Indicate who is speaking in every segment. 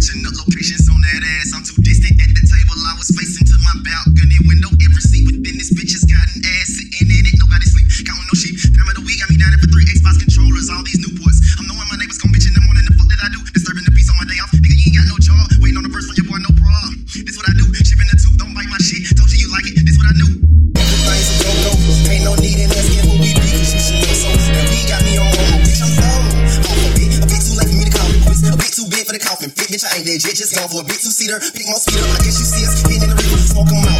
Speaker 1: switching locations on that ass. I'm too distant at the table. I was bitch, I ain't
Speaker 2: that jet, just gone for a bit two seater. Big mosquito, I guess you see us hitting the river, smoke 'em out.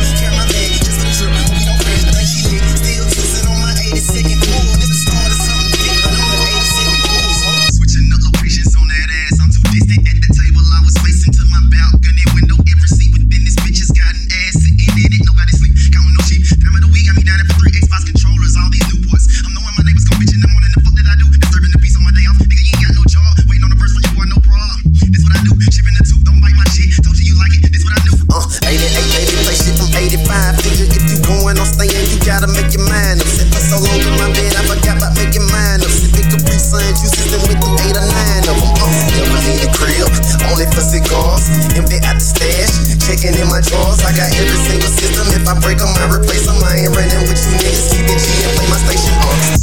Speaker 2: Faded, baby, play shit from 85. Figure if you going on staying, you gotta make your mind up. Sit for so long in my bed, I forgot about making mine up. Sipping Capri Sun juices and with the eight or nine of them. Uh, never leave the crib, only for cigars. Empty out the stash, checking in my drawers. I got every single system. If I break them, I replace them. I ain't running with you niggas. Keep it G and play my station
Speaker 1: off.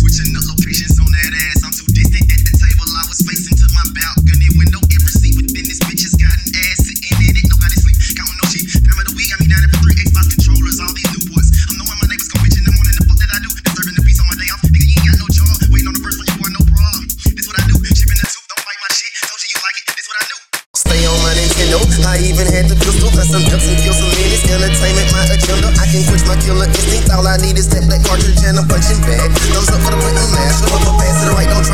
Speaker 1: original. I
Speaker 2: even had the crystal, cause some dips and kill some minutes. Entertainment, my agenda. I can quench my killer instinct. All I need is that black cartridge and a punching bag. Thumbs up for the mask. mash. Up a pass to the right, don't